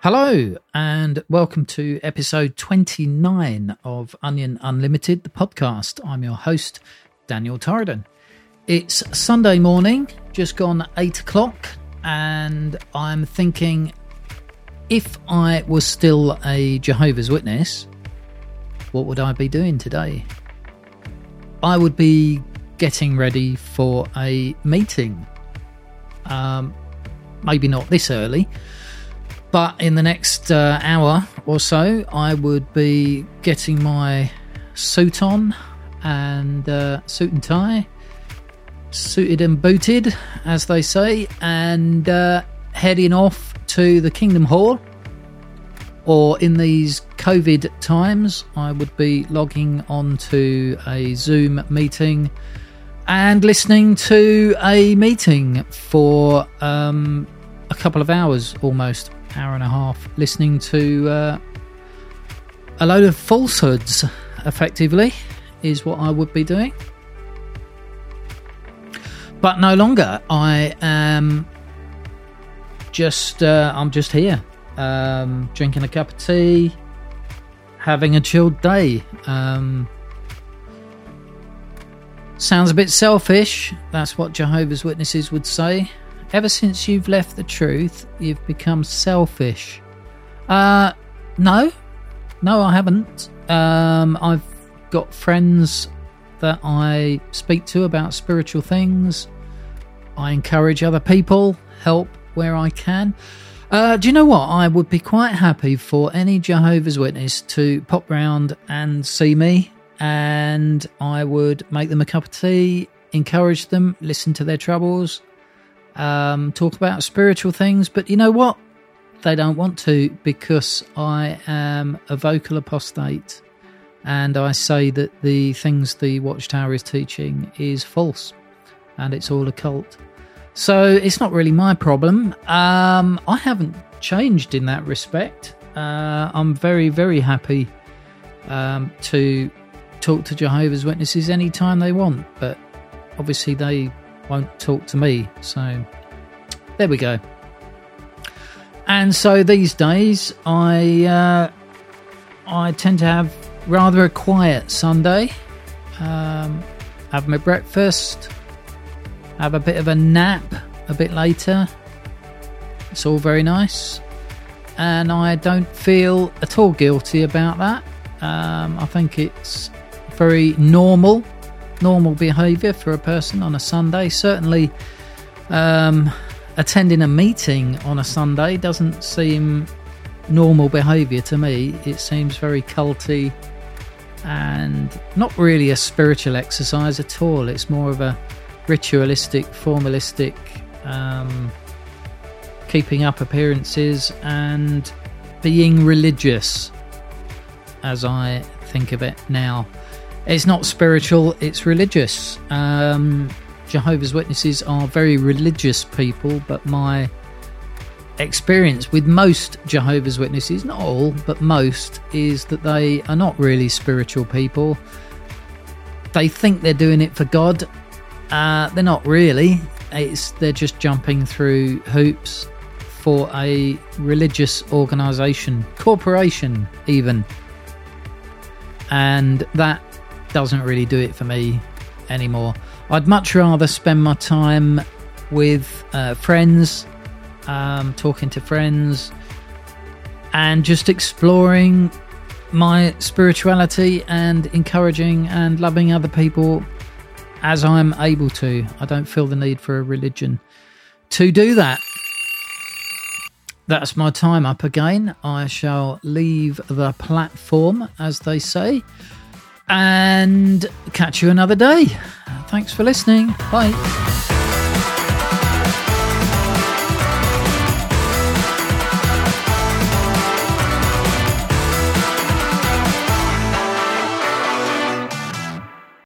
Hello, and welcome to episode 29 of Onion Unlimited, the podcast. I'm your host, Daniel Torridon. It's Sunday morning, just gone 8 o'clock, and I'm thinking if I was still a Jehovah's Witness, what would I be doing today? I would be getting ready for a meeting. Um, maybe not this early but in the next uh, hour or so, I would be getting my suit on and uh, suit and tie, suited and booted, as they say, and uh, heading off to the Kingdom Hall. Or in these COVID times, I would be logging onto a Zoom meeting and listening to a meeting for um, a couple of hours almost hour and a half listening to uh, a load of falsehoods, effectively, is what I would be doing. But no longer. I am just, uh, I'm just here, um, drinking a cup of tea, having a chilled day. Um, sounds a bit selfish. That's what Jehovah's Witnesses would say ever since you've left the truth, you've become selfish. Uh, no, no, I haven't. Um, I've got friends that I speak to about spiritual things. I encourage other people, help where I can. Uh, do you know what? I would be quite happy for any Jehovah's Witness to pop round and see me, and I would make them a cup of tea, encourage them, listen to their troubles, um, talk about spiritual things, but you know what? They don't want to because I am a vocal apostate and I say that the things the Watchtower is teaching is false and it's all a cult. So it's not really my problem. Um, I haven't changed in that respect. Uh, I'm very, very happy um, to talk to Jehovah's Witnesses anytime they want, but obviously they won't talk to me. So there we go. And so these days, I uh, I tend to have rather a quiet Sunday. Um, have my breakfast, have a bit of a nap a bit later. It's all very nice, and I don't feel at all guilty about that. Um, I think it's very normal normal behaviour for a person on a Sunday. Certainly, um, attending a meeting on a Sunday doesn't seem normal behaviour to me. It seems very culty and not really a spiritual exercise at all. It's more of a ritualistic, formalistic, um, keeping up appearances and being religious, as I think of it now. It's not spiritual, it's religious. Um, Jehovah's Witnesses are very religious people, but my experience with most Jehovah's Witnesses, not all, but most, is that they are not really spiritual people. They think they're doing it for God. Uh, they're not really. It's they're just jumping through hoops for a religious organization, corporation, even. And that doesn't really do it for me anymore. I'd much rather spend my time with uh, friends, um, talking to friends, and just exploring my spirituality and encouraging and loving other people as I'm able to. I don't feel the need for a religion to do that. That's my time up again. I shall leave the platform, as they say and catch you another day. Thanks for listening. Bye.